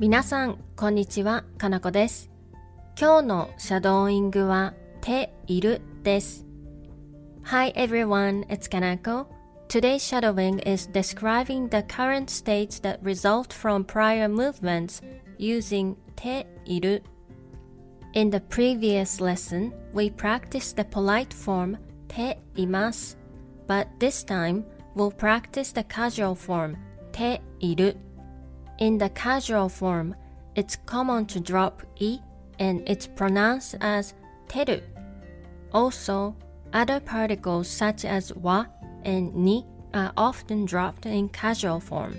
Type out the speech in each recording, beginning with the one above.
皆さん、こんにちは、かなこです。今日のシャドーイングは、ているです。Hi everyone, it's Kanako. Today's shadowing is describing the current states that result from prior movements using ている In the previous lesson, we practiced the polite form ています。But this time, we'll practice the casual form ている In the casual form, it's common to drop i and it's pronounced as teru. Also, other particles such as wa and ni are often dropped in casual form.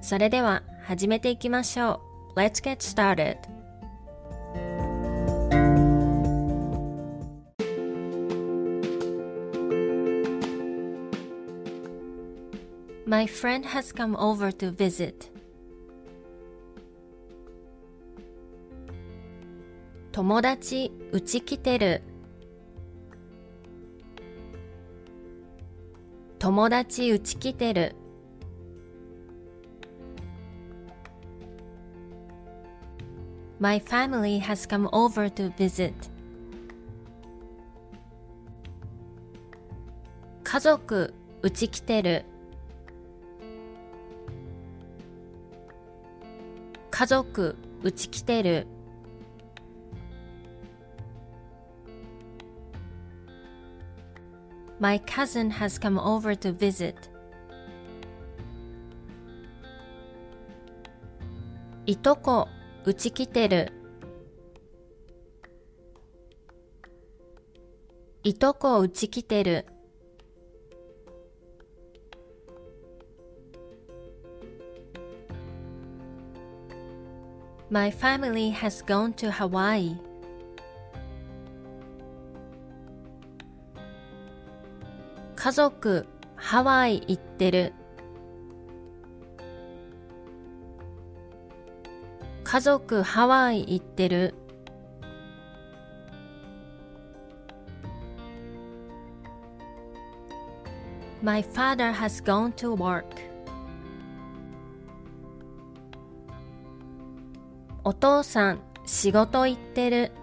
それでは始めていきましょう。Let's get started. My friend has come over to visit. 友達うち来てる。友達うち来てる。My family has come over to visit. 家族うち来てる。家族うち来てる。My cousin has come over to visit. いとこ、うち来てる。いとこ、うち来てる。My family has gone to Hawaii. 家族ハワイ行ってる。家族ハワイ行ってる。My father has gone to work. お父さん仕事行ってる。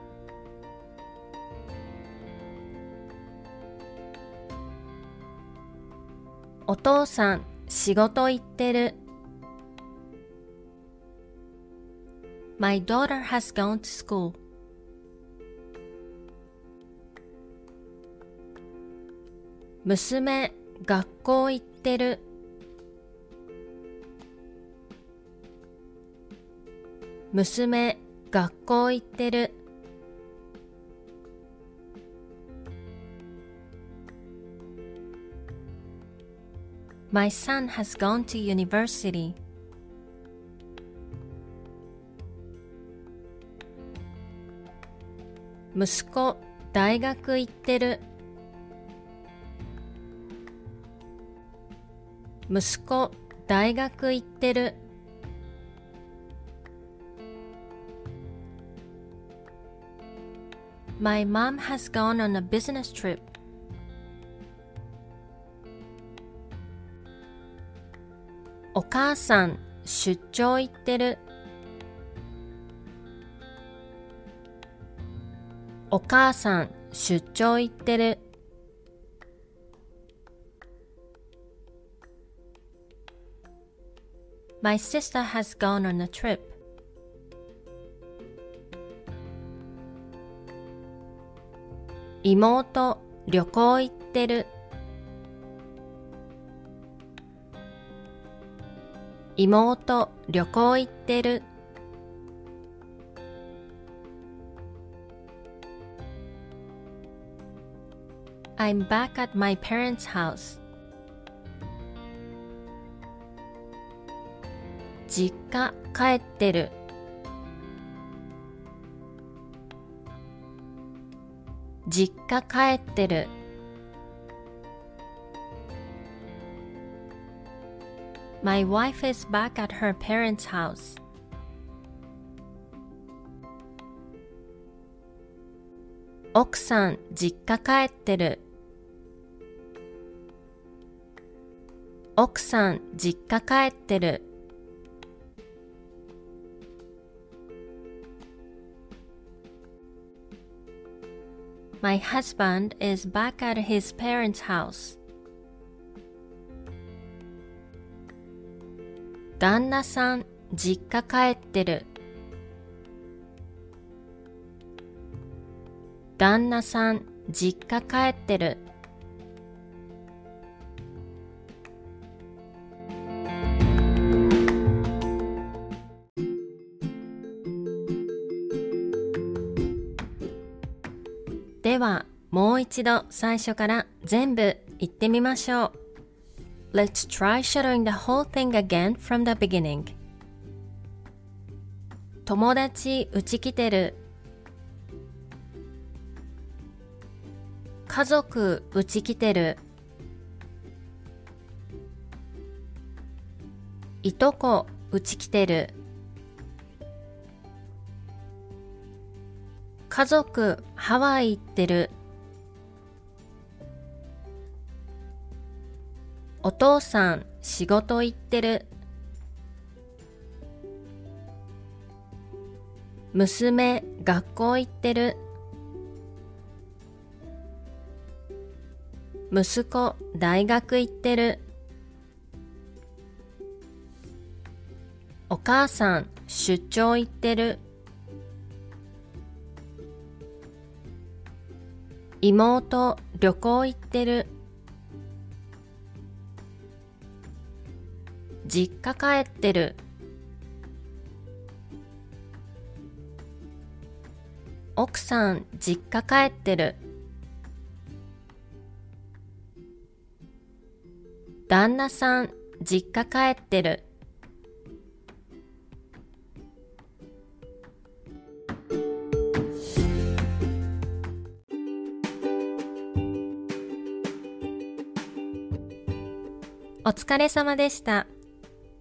お父さん仕事行ってる。My daughter has gone 娘学校行ってる。娘学校行ってる。My son has gone to university. 息子、大学行ってる。息子、大学行ってる。My mom has gone on a business trip. 母さん出張行ってる。お母さん出張行ってる。My sister has gone on a trip. 妹旅行行ってる。妹旅行行ってる。I'm back at my parents' house. 実家帰ってる。実ってる。実家帰ってる。My wife is back at her parents' house. Oksan, My husband is back at his parents' house. 旦那さん、実家帰ってる。旦那さん、実家帰ってる。では、もう一度最初から全部言ってみましょう。Let's try shadowing the whole thing again from the beginning. 友達うち来てる。家族うち来てる。いとこうち来てる。家族ハワイ行ってる。お父さん仕事行ってる。娘学校行ってる。息子大学行ってる。お母さん出張行ってる。妹旅行行ってる実家帰ってる。奥さん実家帰ってる。旦那さん実家帰ってる。お疲れ様でした。